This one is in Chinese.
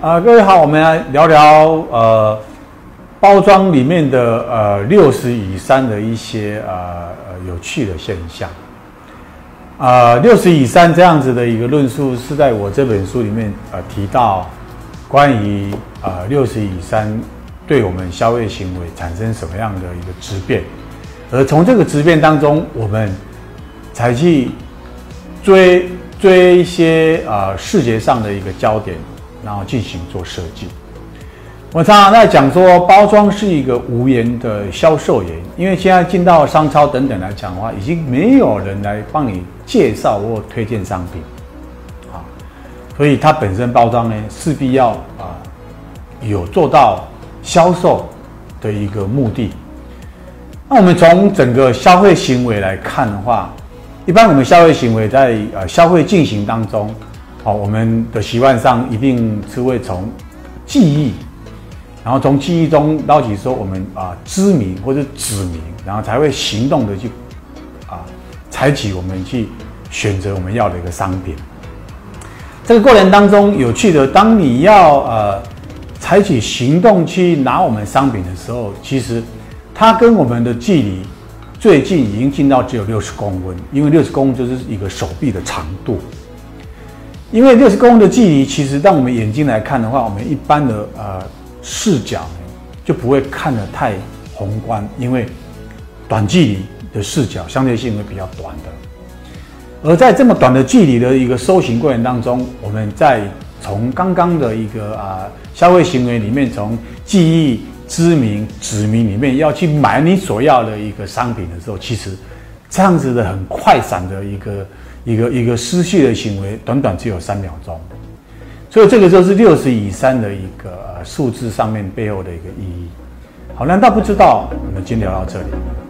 啊、各位好，我们来聊聊呃包装里面的呃六十以上的一些呃有趣的现象。啊、呃，六十以上这样子的一个论述是在我这本书里面呃提到关于呃六十以上对我们消费行为产生什么样的一个质变，而从这个质变当中，我们才去追追一些啊、呃、视觉上的一个焦点。然后进行做设计。我常常在讲说，包装是一个无言的销售员，因为现在进到商超等等来讲的话，已经没有人来帮你介绍或推荐商品，啊，所以它本身包装呢，势必要啊有做到销售的一个目的。那我们从整个消费行为来看的话，一般我们消费行为在呃消费进行当中。好，我们的习惯上一定是会从记忆，然后从记忆中捞起说我们啊知名或者指名，然后才会行动的去啊采取我们去选择我们要的一个商品。这个过程当中有趣的，当你要呃采取行动去拿我们商品的时候，其实它跟我们的距离最近已经近到只有六十公分，因为六十公分就是一个手臂的长度。因为六十公分的距离，其实当我们眼睛来看的话，我们一般的呃视角就不会看得太宏观，因为短距离的视角相对性会比较短的。而在这么短的距离的一个搜寻过程当中，我们在从刚刚的一个啊、消费行为里面，从记忆、知名、指名里面要去买你所要的一个商品的时候，其实这样子的很快闪的一个。一个一个失序的行为，短短只有三秒钟，所以这个就是六十以上的一个数字上面背后的一个意义。好，难道不知道？我们今天聊到这里。